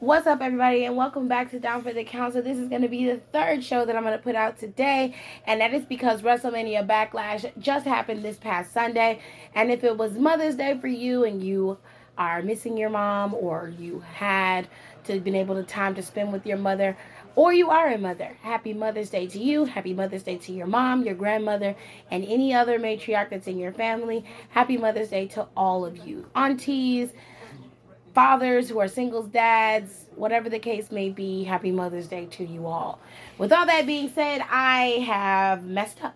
What's up, everybody, and welcome back to Down for the Count. So, this is going to be the third show that I'm going to put out today, and that is because WrestleMania Backlash just happened this past Sunday. And if it was Mother's Day for you and you are missing your mom, or you had to been able to time to spend with your mother, or you are a mother, happy Mother's Day to you. Happy Mother's Day to your mom, your grandmother, and any other matriarch that's in your family. Happy Mother's Day to all of you, aunties fathers who are singles dads, whatever the case may be, happy Mother's Day to you all. With all that being said, I have messed up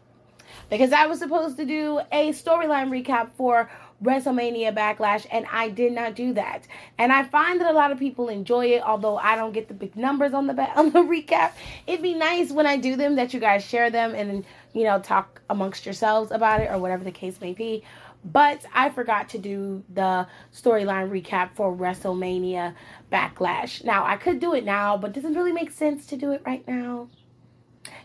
because I was supposed to do a storyline recap for WrestleMania Backlash, and I did not do that. And I find that a lot of people enjoy it, although I don't get the big numbers on the on the recap. It'd be nice when I do them that you guys share them and you know talk amongst yourselves about it or whatever the case may be. But I forgot to do the storyline recap for WrestleMania Backlash. Now, I could do it now, but doesn't really make sense to do it right now.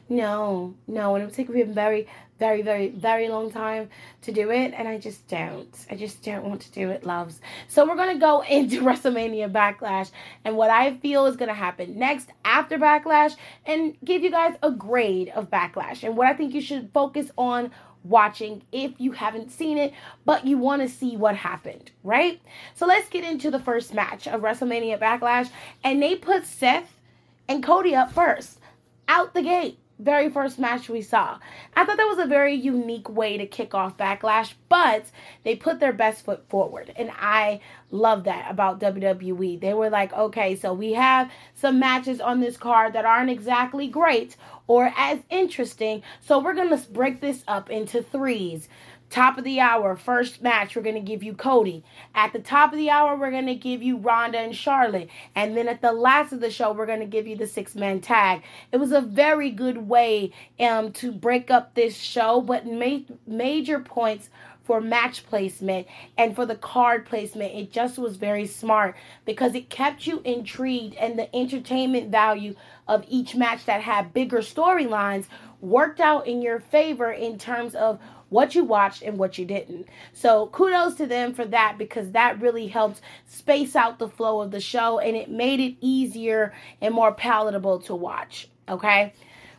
No, no, and it would take me a very, very, very, very long time to do it, and I just don't. I just don't want to do it, loves. So we're gonna go into WrestleMania Backlash and what I feel is gonna happen next after Backlash, and give you guys a grade of Backlash and what I think you should focus on watching if you haven't seen it, but you want to see what happened, right? So let's get into the first match of WrestleMania Backlash. And they put Seth and Cody up first, out the gate very first match we saw. I thought that was a very unique way to kick off Backlash, but they put their best foot forward. And I love that about WWE. They were like, okay, so we have some matches on this card that aren't exactly great or as interesting. So we're going to break this up into threes. Top of the hour, first match, we're going to give you Cody. At the top of the hour, we're going to give you Ronda and Charlotte. And then at the last of the show, we're going to give you the six man tag. It was a very good way um, to break up this show, but made major points for match placement and for the card placement. It just was very smart because it kept you intrigued and the entertainment value of each match that had bigger storylines worked out in your favor in terms of what you watched and what you didn't. So kudos to them for that because that really helped space out the flow of the show and it made it easier and more palatable to watch. Okay.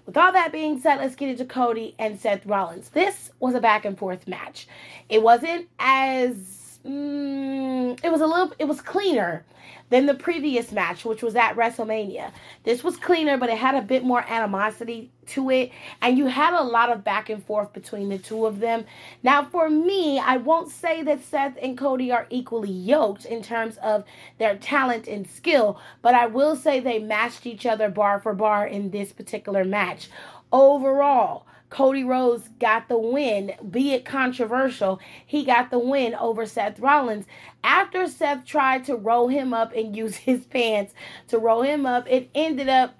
With all that being said, let's get into Cody and Seth Rollins. This was a back and forth match. It wasn't as mm, it was a little it was cleaner than the previous match, which was at WrestleMania. This was cleaner, but it had a bit more animosity to it, and you had a lot of back and forth between the two of them. Now, for me, I won't say that Seth and Cody are equally yoked in terms of their talent and skill, but I will say they matched each other bar for bar in this particular match. Overall, Cody Rhodes got the win, be it controversial, he got the win over Seth Rollins. After Seth tried to roll him up and use his pants to roll him up, it ended up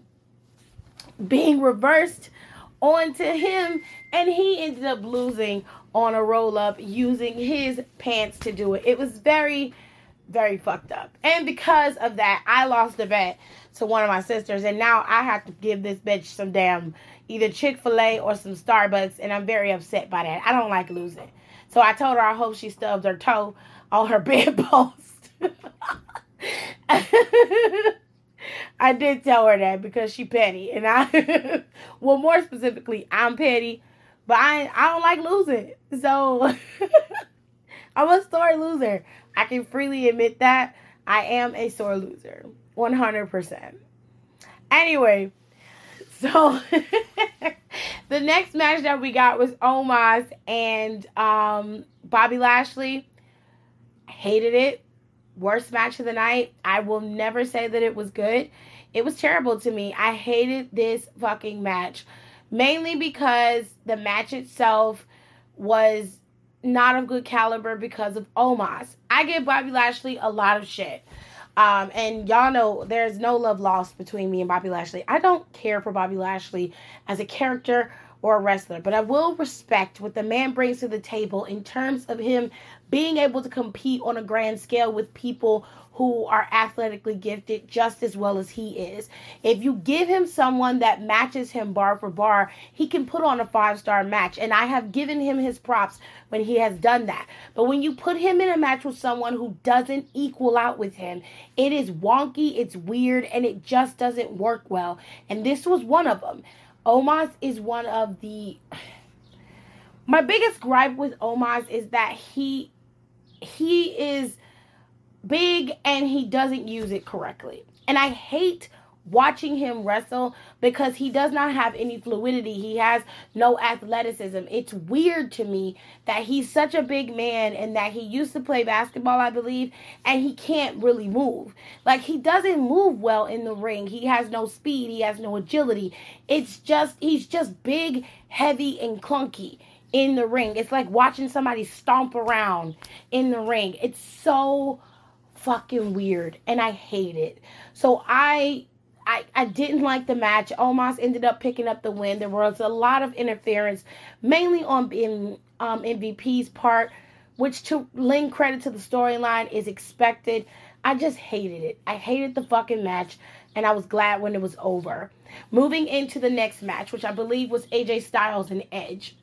being reversed onto him, and he ended up losing on a roll up using his pants to do it. It was very, very fucked up. And because of that, I lost the bet to one of my sisters, and now I have to give this bitch some damn either Chick fil A or some Starbucks, and I'm very upset by that. I don't like losing. So I told her I hope she stubs her toe on her bedpost. I did tell her that because she petty, and I, well, more specifically, I'm petty, but I I don't like losing. So I'm a sore loser. I can freely admit that I am a sore loser, 100%. Anyway, so the next match that we got was Omos and um, Bobby Lashley. Hated it. Worst match of the night. I will never say that it was good. It was terrible to me. I hated this fucking match. Mainly because the match itself was not of good caliber because of Omos. I give Bobby Lashley a lot of shit. Um, and y'all know there's no love lost between me and Bobby Lashley. I don't care for Bobby Lashley as a character or a wrestler, but I will respect what the man brings to the table in terms of him being able to compete on a grand scale with people who are athletically gifted just as well as he is. If you give him someone that matches him bar for bar, he can put on a five star match. And I have given him his props when he has done that. But when you put him in a match with someone who doesn't equal out with him, it is wonky, it's weird, and it just doesn't work well. And this was one of them. Omos is one of the. My biggest gripe with Omos is that he he is big and he doesn't use it correctly. And I hate watching him wrestle because he does not have any fluidity. He has no athleticism. It's weird to me that he's such a big man and that he used to play basketball, I believe, and he can't really move. Like he doesn't move well in the ring. He has no speed, he has no agility. It's just he's just big, heavy and clunky in the ring. It's like watching somebody stomp around in the ring. It's so fucking weird and I hate it. So I I, I didn't like the match. Omos ended up picking up the win. There was a lot of interference, mainly on in, um, MVP's part, which to lend credit to the storyline is expected. I just hated it. I hated the fucking match, and I was glad when it was over. Moving into the next match, which I believe was AJ Styles and Edge.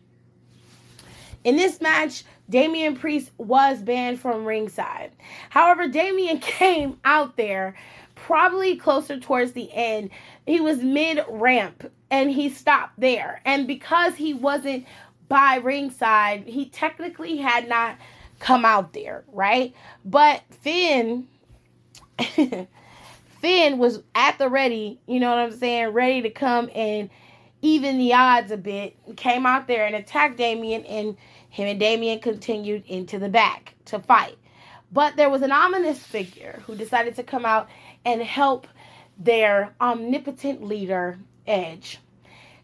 In this match, Damian Priest was banned from ringside. However, Damian came out there probably closer towards the end. He was mid ramp and he stopped there. And because he wasn't by ringside, he technically had not come out there, right? But Finn Finn was at the ready, you know what I'm saying, ready to come and even the odds a bit. Came out there and attacked Damian and him and Damian continued into the back to fight. But there was an ominous figure who decided to come out and help their omnipotent leader, Edge.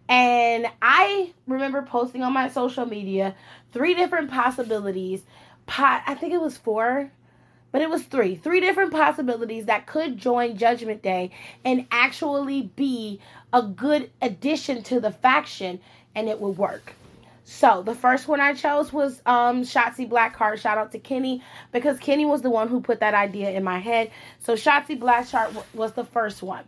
And I remember posting on my social media three different possibilities. Pot, I think it was four, but it was three. Three different possibilities that could join Judgment Day and actually be a good addition to the faction and it would work. So the first one I chose was um Shotzi Blackheart. Shout out to Kenny because Kenny was the one who put that idea in my head. So Shotzi Blackheart was the first one.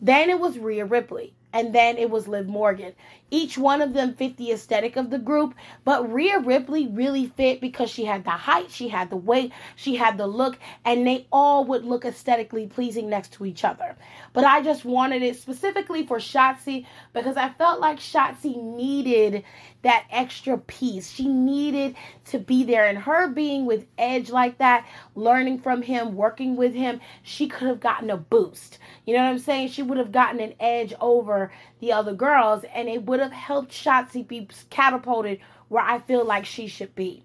Then it was Rhea Ripley and then it was Liv Morgan. Each one of them fit the aesthetic of the group, but Rhea Ripley really fit because she had the height, she had the weight, she had the look, and they all would look aesthetically pleasing next to each other. But I just wanted it specifically for Shotzi because I felt like Shotzi needed that extra piece. She needed to be there, and her being with Edge like that, learning from him, working with him, she could have gotten a boost. You know what I'm saying? She would have gotten an edge over the other girls, and it would have helped Shotzi be catapulted where I feel like she should be.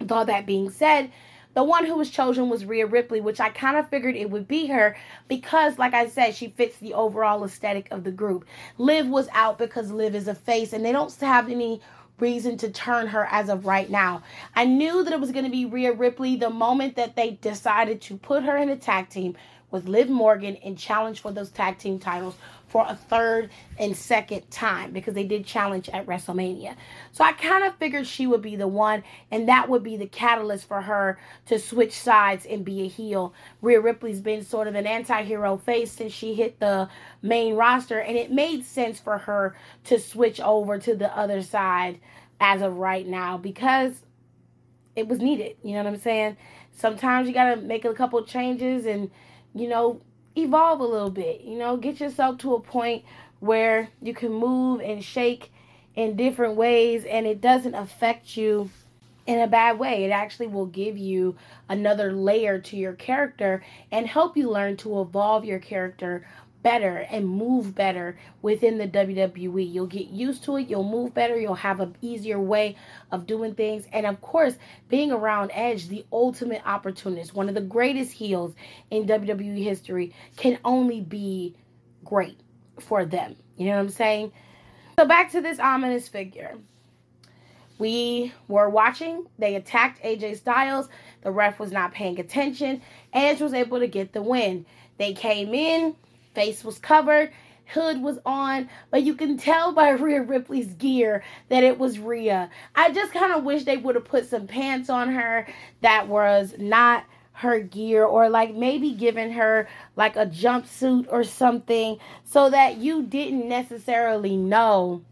With all that being said, the one who was chosen was Rhea Ripley, which I kind of figured it would be her because, like I said, she fits the overall aesthetic of the group. Liv was out because Liv is a face, and they don't have any reason to turn her as of right now. I knew that it was going to be Rhea Ripley the moment that they decided to put her in a tag team with Liv Morgan and challenge for those tag team titles for a third and second time because they did challenge at WrestleMania. So I kind of figured she would be the one, and that would be the catalyst for her to switch sides and be a heel. Rhea Ripley's been sort of an anti hero face since she hit the main roster, and it made sense for her to switch over to the other side as of right now because it was needed. You know what I'm saying? Sometimes you got to make a couple changes and, you know, evolve a little bit. You know, get yourself to a point where you can move and shake in different ways and it doesn't affect you in a bad way. It actually will give you another layer to your character and help you learn to evolve your character better and move better within the WWE. You'll get used to it, you'll move better, you'll have an easier way of doing things. And of course, being around Edge, the ultimate opportunist, one of the greatest heels in WWE history, can only be great for them. You know what I'm saying? So back to this ominous figure. We were watching. They attacked AJ Styles. The ref was not paying attention. Edge was able to get the win. They came in, face was covered, hood was on, but you can tell by Rhea Ripley's gear that it was Rhea. I just kind of wish they would have put some pants on her that was not her gear or like maybe giving her like a jumpsuit or something so that you didn't necessarily know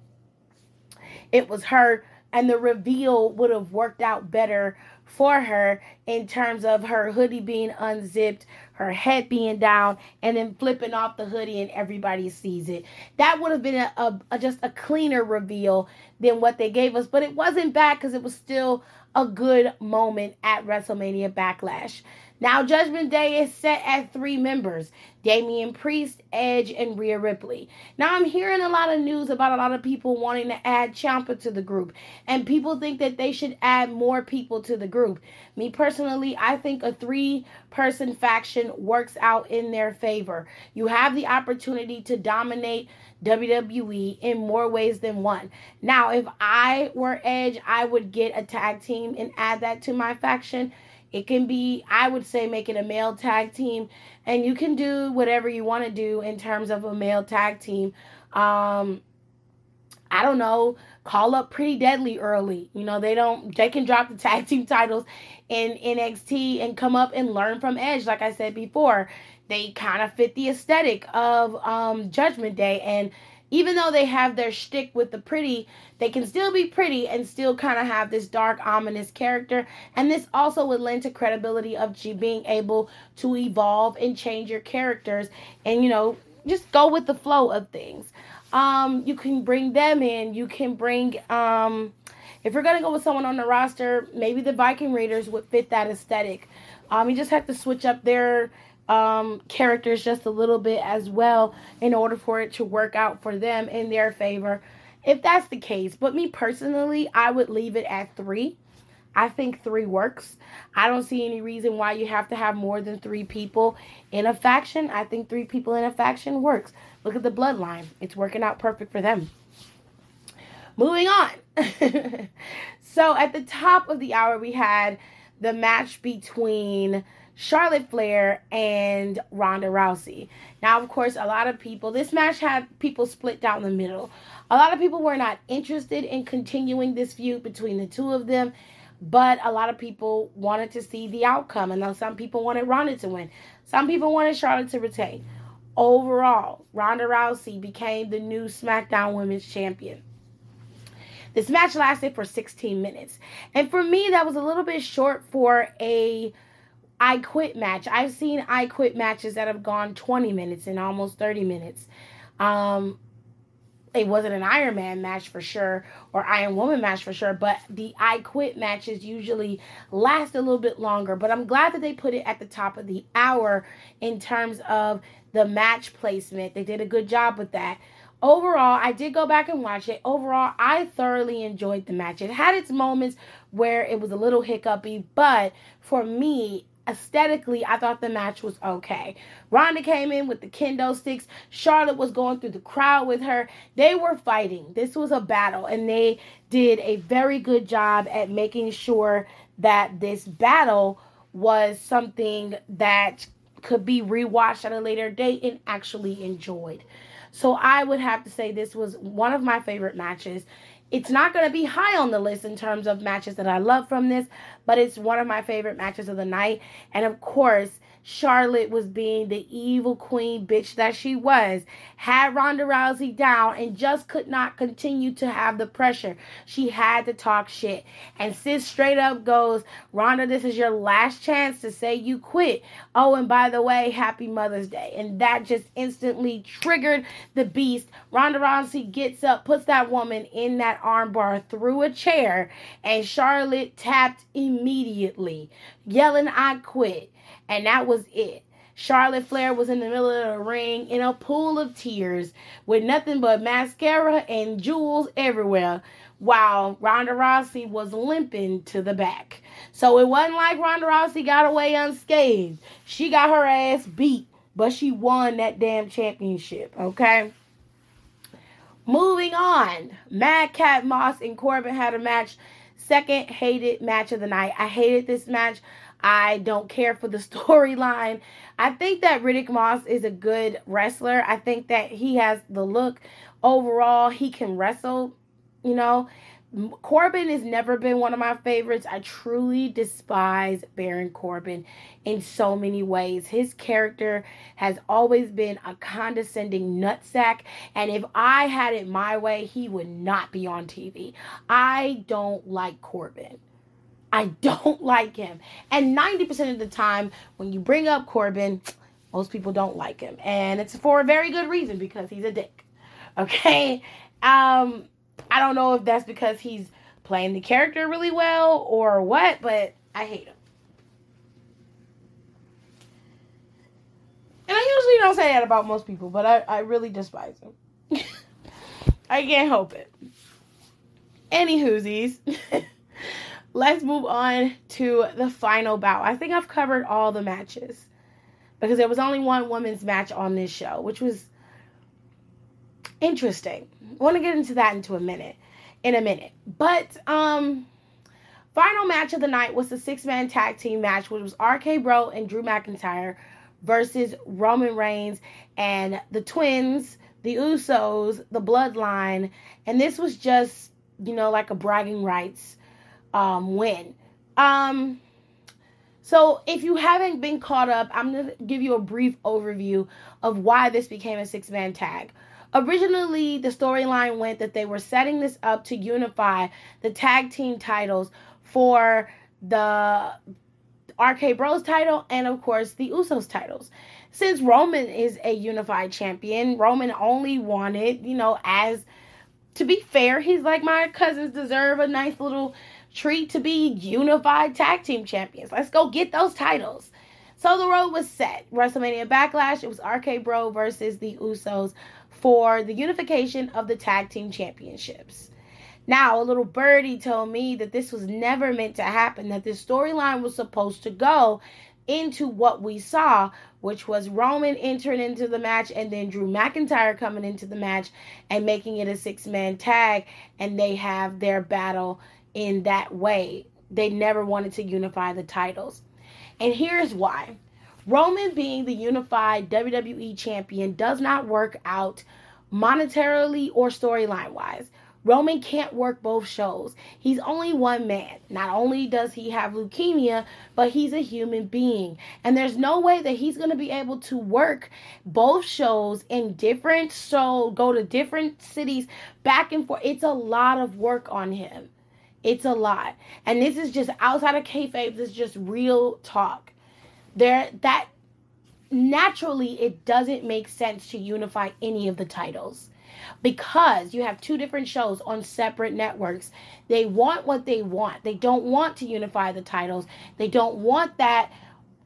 it was her and the reveal would have worked out better for her in terms of her hoodie being unzipped, her head being down, and then flipping off the hoodie and everybody sees it. That would have been a, a, a just a cleaner reveal than what they gave us, but it wasn't bad because it was still a good moment at WrestleMania Backlash. Now, Judgment Day is set at three members Damian Priest, Edge, and Rhea Ripley. Now, I'm hearing a lot of news about a lot of people wanting to add Ciampa to the group, and people think that they should add more people to the group. Me personally, I think a three person faction works out in their favor. You have the opportunity to dominate WWE in more ways than one. Now, if I were Edge, I would get a tag team and add that to my faction it can be, I would say, make it a male tag team, and you can do whatever you want to do in terms of a male tag team. Um, I don't know, call up Pretty Deadly early. You know, they don't, they can drop the tag team titles in NXT and come up and learn from Edge, like I said before. They kind of fit the aesthetic of um, Judgment Day, and even though they have their shtick with the pretty, they can still be pretty and still kind of have this dark, ominous character. And this also would lend to credibility of being able to evolve and change your characters and, you know, just go with the flow of things. Um, you can bring them in. You can bring, um, if you're going to go with someone on the roster, maybe the Viking Raiders would fit that aesthetic. Um, you just have to switch up their um, characters just a little bit as well in order for it to work out for them in their favor. If that's the case, but me personally, I would leave it at three. I think three works. I don't see any reason why you have to have more than three people in a faction. I think three people in a faction works. Look at the bloodline, it's working out perfect for them. Moving on. so at the top of the hour, we had the match between Charlotte Flair and Ronda Rousey. Now, of course, a lot of people, this match had people split down the middle. A lot of people were not interested in continuing this feud between the two of them, but a lot of people wanted to see the outcome. And though some people wanted Ronda to win, some people wanted Charlotte to retain. Overall, Ronda Rousey became the new SmackDown Women's Champion. This match lasted for 16 minutes. And for me, that was a little bit short for a I quit match. I've seen I quit matches that have gone 20 minutes and almost 30 minutes. Um, it wasn't an Iron Man match for sure or Iron Woman match for sure, but the I quit matches usually last a little bit longer. But I'm glad that they put it at the top of the hour in terms of the match placement. They did a good job with that. Overall, I did go back and watch it. Overall, I thoroughly enjoyed the match. It had its moments where it was a little hiccupy, but for me, aesthetically, I thought the match was okay. Ronda came in with the kendo sticks. Charlotte was going through the crowd with her. They were fighting. This was a battle, and they did a very good job at making sure that this battle was something that could be rewatched at a later date and actually enjoyed. So I would have to say this was one of my favorite matches. It's not going to be high on the list in terms of matches that I love from this, but it's one of my favorite matches of the night. And of course, Charlotte was being the evil queen bitch that she was, had Ronda Rousey down and just could not continue to have the pressure. She had to talk shit. And sis straight up goes, Ronda, this is your last chance to say you quit. Oh, and by the way, happy Mother's Day. And that just instantly triggered the beast. Ronda Rousey gets up, puts that woman in that armbar through a chair, and Charlotte tapped immediately, yelling, I quit. And that was it. Charlotte Flair was in the middle of the ring in a pool of tears with nothing but mascara and jewels everywhere while Ronda Rousey was limping to the back. So it wasn't like Ronda Rousey got away unscathed. She got her ass beat, but she won that damn championship, okay? Moving on, Madcap Moss and Corbin had a match. Second hated match of the night. I hated this match. I don't care for the storyline. I think that Riddick Moss is a good wrestler. I think that he has the look overall. He can wrestle, you know. Corbin has never been one of my favorites. I truly despise Baron Corbin in so many ways. His character has always been a condescending nutsack, and if I had it my way, he would not be on TV. I don't like Corbin. I don't like him. And 90% of the time, when you bring up Corbin, most people don't like him. And it's for a very good reason because he's a dick. Okay? Um, I don't know if that's because he's playing the character really well or what, but I hate him. And I usually don't say that about most people, but I, I really despise him. I can't help it. Any whoosies. Let's move on to the final bout. I think I've covered all the matches because there was only one women's match on this show, which was interesting. I want to get into that into a minute, in a minute. But um, final match of the night was the six man tag team match, which was RK Bro and Drew McIntyre versus Roman Reigns and the twins, the Usos, the Bloodline, and this was just you know like a bragging rights um, win. Um, so if you haven't been caught up, I'm gonna give you a brief overview of why this became a six man tag. Originally, the storyline went that they were setting this up to unify the tag team titles for the RK Bros title and, of course, the Usos titles. Since Roman is a unified champion, Roman only wanted, you know, as to be fair, he's like, my cousins deserve a nice little treat to be unified tag team champions. Let's go get those titles. So the road was set. WrestleMania Backlash, it was RK Bro versus the Usos for the unification of the tag team championships. Now, a little birdie told me that this was never meant to happen, that this storyline was supposed to go into what we saw, which was Roman entering into the match and then Drew McIntyre coming into the match and making it a six man tag, and they have their battle in that way. They never wanted to unify the titles. And here's why Roman being the unified WWE champion does not work out monetarily or storyline wise. Roman can't work both shows. He's only one man. Not only does he have leukemia, but he's a human being. And there's no way that he's going to be able to work both shows in different so go to different cities back and forth. It's a lot of work on him. It's a lot. And this is just outside of kayfabe, this is just real talk there that naturally it doesn't make sense to unify any of the titles because you have two different shows on separate networks. They want what they want. They don't want to unify the titles. They don't want that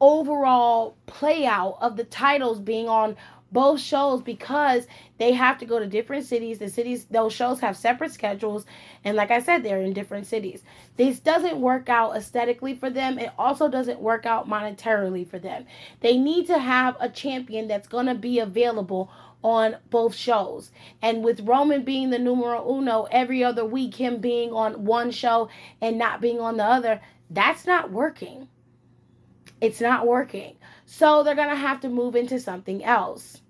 overall play out of the titles being on both shows because they have to go to different cities. The cities, those shows have separate schedules. And like I said, they're in different cities. This doesn't work out aesthetically for them. It also doesn't work out monetarily for them. They need to have a champion that's going to be available on both shows. And with Roman being the numero uno every other week, him being on one show and not being on the other, that's not working. It's not working. So they're going to have to move into something else.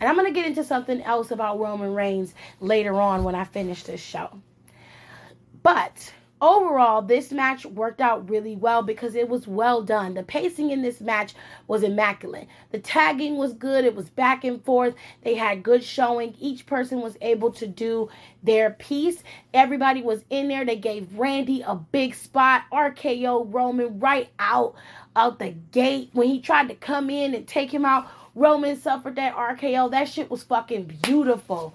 And I'm going to get into something else about Roman Reigns later on when I finish this show. But overall, this match worked out really well because it was well done. The pacing in this match was immaculate. The tagging was good. It was back and forth. They had good showing. Each person was able to do their piece. Everybody was in there. They gave Randy a big spot. RKO Roman right out out the gate when he tried to come in and take him out. Roman suffered that RKO. That shit was fucking beautiful.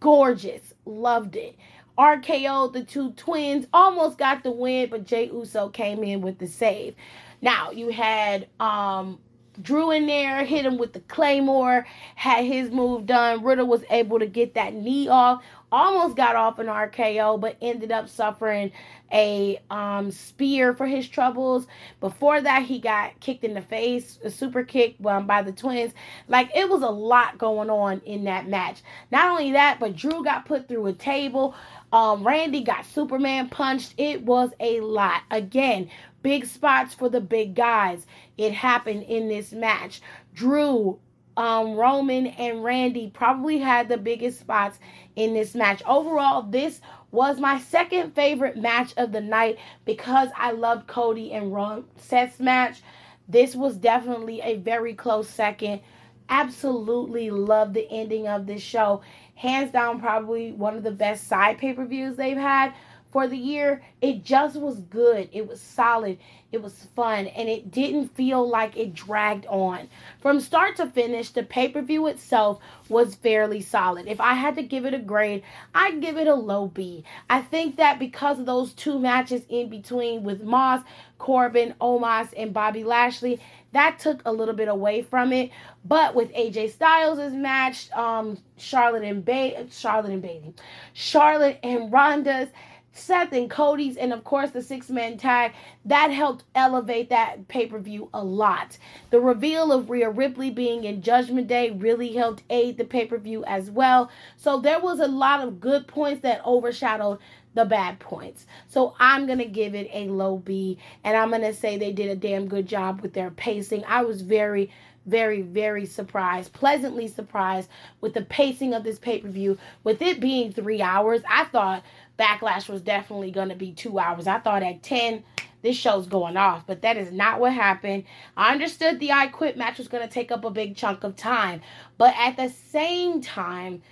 Gorgeous. Loved it. RKO, the two twins, almost got the win, but Jay Uso came in with the save. Now, you had um Drew in there, hit him with the Claymore, had his move done. Riddle was able to get that knee off, almost got off an RKO, but ended up suffering a um, spear for his troubles. Before that, he got kicked in the face, a super kick um, by the twins. Like it was a lot going on in that match. Not only that, but Drew got put through a table. Um, Randy got Superman punched. It was a lot. Again, big spots for the big guys. It happened in this match. Drew, um, Roman, and Randy probably had the biggest spots in this match. Overall, this was my second favorite match of the night because I loved Cody and Seth's match. This was definitely a very close second. Absolutely love the ending of this show. Hands down, probably one of the best side pay per views they've had for the year. It just was good. It was solid. It was fun. And it didn't feel like it dragged on. From start to finish, the pay per view itself was fairly solid. If I had to give it a grade, I'd give it a low B. I think that because of those two matches in between with Moss, Corbin, Omos, and Bobby Lashley, that took a little bit away from it. But with AJ Styles' match, um, Charlotte and ba- Charlotte and Bayley, Charlotte and Ronda's Seth and Cody's, and of course the six man tag, that helped elevate that pay per view a lot. The reveal of Rhea Ripley being in Judgment Day really helped aid the pay per view as well. So there was a lot of good points that overshadowed the bad points. So I'm going to give it a low B, and I'm going to say they did a damn good job with their pacing. I was very very, very surprised, pleasantly surprised with the pacing of this pay per view. With it being three hours, I thought Backlash was definitely going to be two hours. I thought at 10, this show's going off, but that is not what happened. I understood the I Quit match was going to take up a big chunk of time, but at the same time,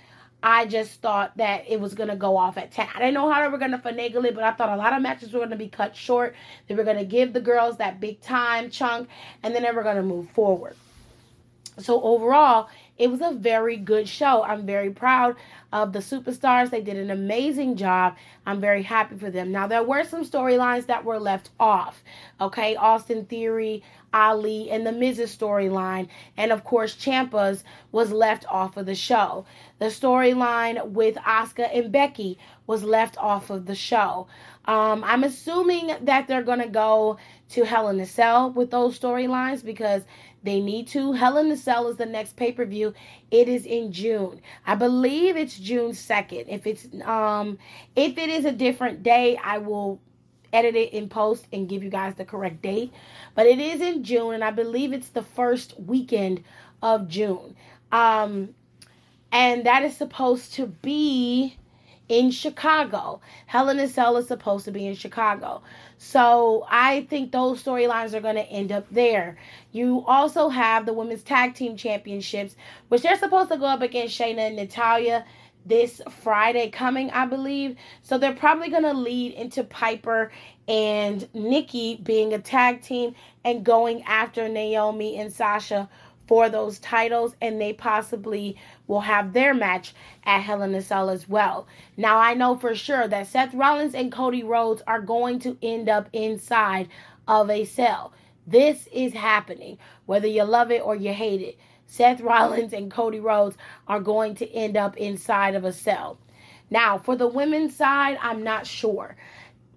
I just thought that it was going to go off at 10. I didn't know how they were going to finagle it, but I thought a lot of matches were going to be cut short. They were going to give the girls that big time chunk, and then they were going to move forward. So overall, it was a very good show. I'm very proud of the superstars. They did an amazing job. I'm very happy for them. Now, there were some storylines that were left off. Okay, Austin Theory, Ali, and the Miz's storyline, and of course, Ciampa's was left off of the show. The storyline with Asuka and Becky was left off of the show. Um, I'm assuming that they're gonna go to Hell in a Cell with those storylines because they need to. Hell in the Cell is the next pay per view. It is in June. I believe it's June second. If it's um if it is a different day, I will edit it in post and give you guys the correct date. But it is in June, and I believe it's the first weekend of June. Um, and that is supposed to be in Chicago. Hell in a Cell is supposed to be in Chicago. So I think those storylines are going to end up there. You also have the Women's Tag Team Championships, which they're supposed to go up against Shayna and Natalya this Friday coming, I believe. So they're probably going to lead into Piper and Nikki being a tag team and going after Naomi and Sasha for those titles, and they possibly will have their match at Hell in a Cell as well. Now, I know for sure that Seth Rollins and Cody Rhodes are going to end up inside of a cell. This is happening, whether you love it or you hate it. Seth Rollins and Cody Rhodes are going to end up inside of a cell. Now, for the women's side, I'm not sure.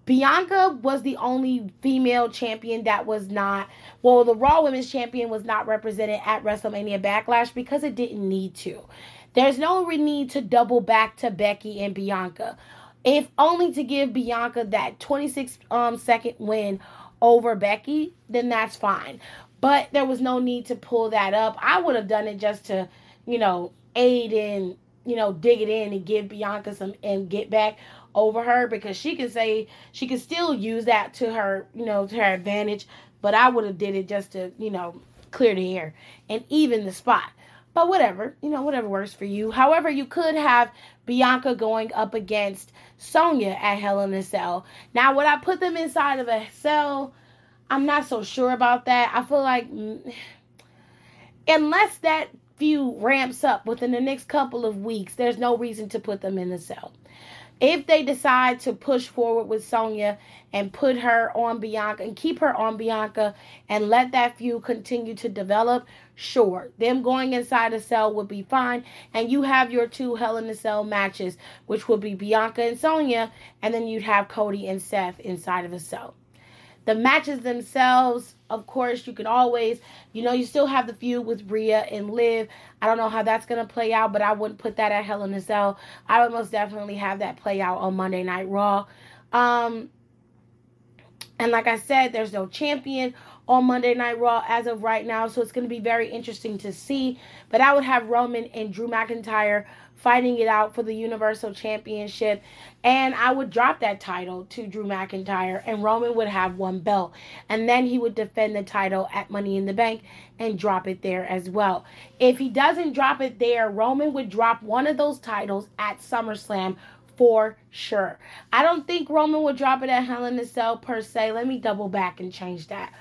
Bianca was the only female champion that was not, well, the Raw Women's Champion was not represented at WrestleMania Backlash because it didn't need to. There's no need to double back to Becky and Bianca. If only to give Bianca that 26 um, second win over Becky, then that's fine. But there was no need to pull that up. I would have done it just to, you know, aid in, you know, dig it in and give Bianca some and get back over her because she can say she can still use that to her, you know, to her advantage. But I would have did it just to, you know, clear the air and even the spot. But whatever, you know, whatever works for you. However, you could have Bianca going up against Sonya at Hell in a Cell. Now, would I put them inside of a cell? I'm not so sure about that. I feel like unless that feud ramps up within the next couple of weeks, there's no reason to put them in the cell. If they decide to push forward with Sonya and put her on Bianca and keep her on Bianca and let that feud continue to develop, sure, them going inside a cell would be fine. And you have your two Hell in a Cell matches, which would be Bianca and Sonya, and then you'd have Cody and Seth inside of a cell. The matches themselves, of course, you can always, you know, you still have the feud with Rhea and Liv. I don't know how that's going to play out, but I wouldn't put that at Hell in a Cell. I would most definitely have that play out on Monday Night Raw. Um, And like I said, there's no champion on Monday Night Raw as of right now, so it's going to be very interesting to see. But I would have Roman and Drew McIntyre fighting it out for the Universal Championship, and I would drop that title to Drew McIntyre, and Roman would have one belt, and then he would defend the title at Money in the Bank and drop it there as well. If he doesn't drop it there, Roman would drop one of those titles at SummerSlam for sure. I don't think Roman would drop it at Hell in a Cell per se. Let me double back and change that.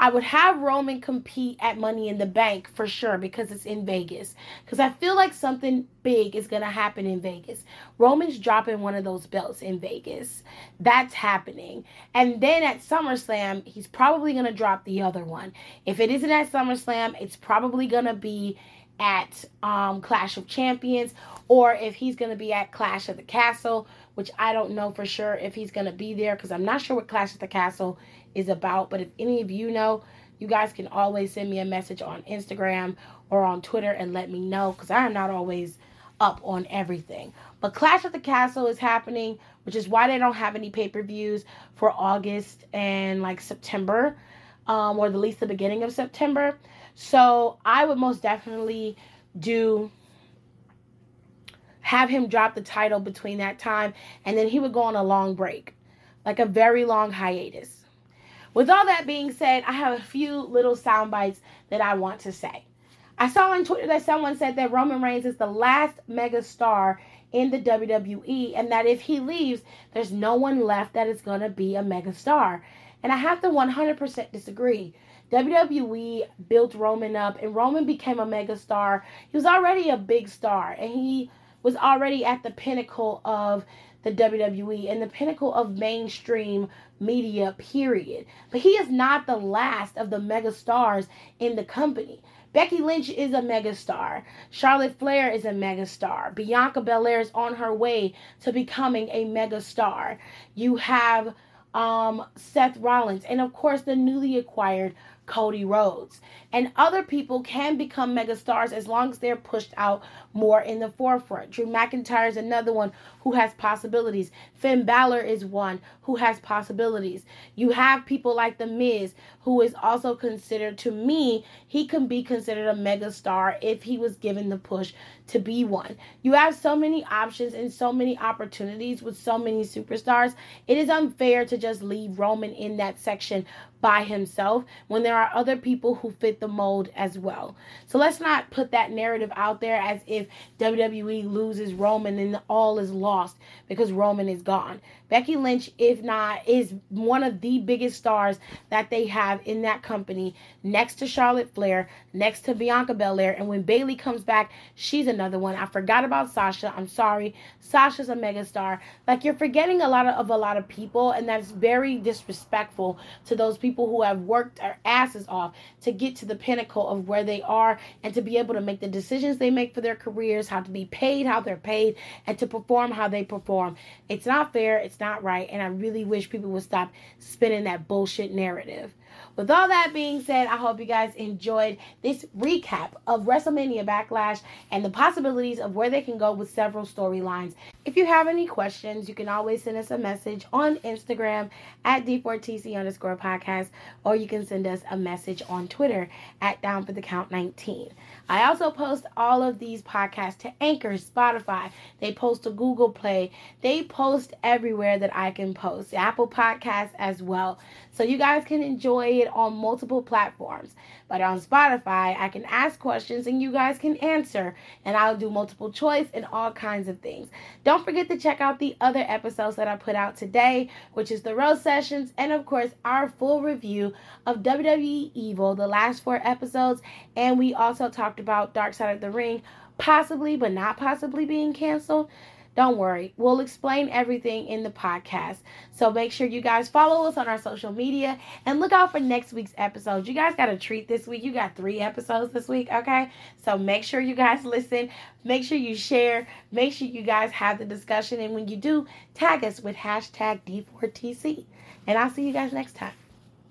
I would have Roman compete at Money in the Bank for sure because it's in Vegas. Because I feel like something big is going to happen in Vegas. Roman's dropping one of those belts in Vegas. That's happening. And then at SummerSlam, he's probably going to drop the other one. If it isn't at SummerSlam, it's probably going to be at um, Clash of Champions or if he's going to be at Clash of the Castle, which I don't know for sure if he's going to be there because I'm not sure what Clash of the Castle is about. But if any of you know, you guys can always send me a message on Instagram or on Twitter and let me know because I am not always up on everything. But Clash of the Castle is happening, which is why they don't have any pay per views for August and like September, um, or at least the beginning of September. So I would most definitely do have him drop the title between that time and then he would go on a long break, like a very long hiatus. With all that being said, I have a few little sound bites that I want to say. I saw on Twitter that someone said that Roman Reigns is the last mega star in the WWE and that if he leaves, there's no one left that is going to be a mega star. And I have to 100% disagree. WWE built Roman up and Roman became a mega star. He was already a big star and he was already at the pinnacle of the WWE and the pinnacle of mainstream media, period. But he is not the last of the mega stars in the company. Becky Lynch is a megastar. Charlotte Flair is a megastar. Bianca Belair is on her way to becoming a megastar. You have um, Seth Rollins, and of course the newly acquired Cody Rhodes. And other people can become megastars as long as they're pushed out more in the forefront. Drew McIntyre is another one who has possibilities. Finn Balor is one who has possibilities. You have people like The Miz, who is also considered, to me, he can be considered a megastar if he was given the push to be one. You have so many options and so many opportunities with so many superstars. It is unfair to just leave Roman in that section by himself when there are other people who fit the mold as well. So let's not put that narrative out there as if WWE loses Roman and all is lost because Roman is gone. Becky Lynch, if not, is one of the biggest stars that they have in that company, next to Charlotte Flair, next to Bianca Belair. And when Bayley comes back, she's another one. I forgot about Sasha. I'm sorry. Sasha's a megastar. Like you're forgetting a lot of, of a lot of people, and that's very disrespectful to those people who have worked their asses off to get to the pinnacle of where they are and to be able to make the decisions they make for their careers, how to be paid, how they're paid, and to perform how they perform. It's not fair. It's not right. And I really wish people would stop spinning that bullshit narrative. With all that being said, I hope you guys enjoyed this recap of WrestleMania Backlash and the possibilities of where they can go with several storylines. If you have any questions, you can always send us a message on Instagram at D4TC underscore podcast, or you can send us a message on Twitter at Down for the Count 19. I also post all of these podcasts to Anchor, Spotify. They post to Google Play. They post everywhere that I can post, Apple Podcasts as well. So you guys can enjoy it on multiple platforms. But on Spotify, I can ask questions and you guys can answer. And I'll do multiple choice and all kinds of things. Don't forget to check out the other episodes that I put out today, which is the Rose Sessions and, of course, our full review of WWE Evil, the last four episodes. And we also talked about Dark Side of the Ring possibly but not possibly being canceled. Don't worry, we'll explain everything in the podcast. So make sure you guys follow us on our social media and look out for next week's episode. You guys got a treat this week. You got three episodes this week, okay? So make sure you guys listen. Make sure you share. Make sure you guys have the discussion. And when you do, tag us with hashtag D4TC. And I'll see you guys next time.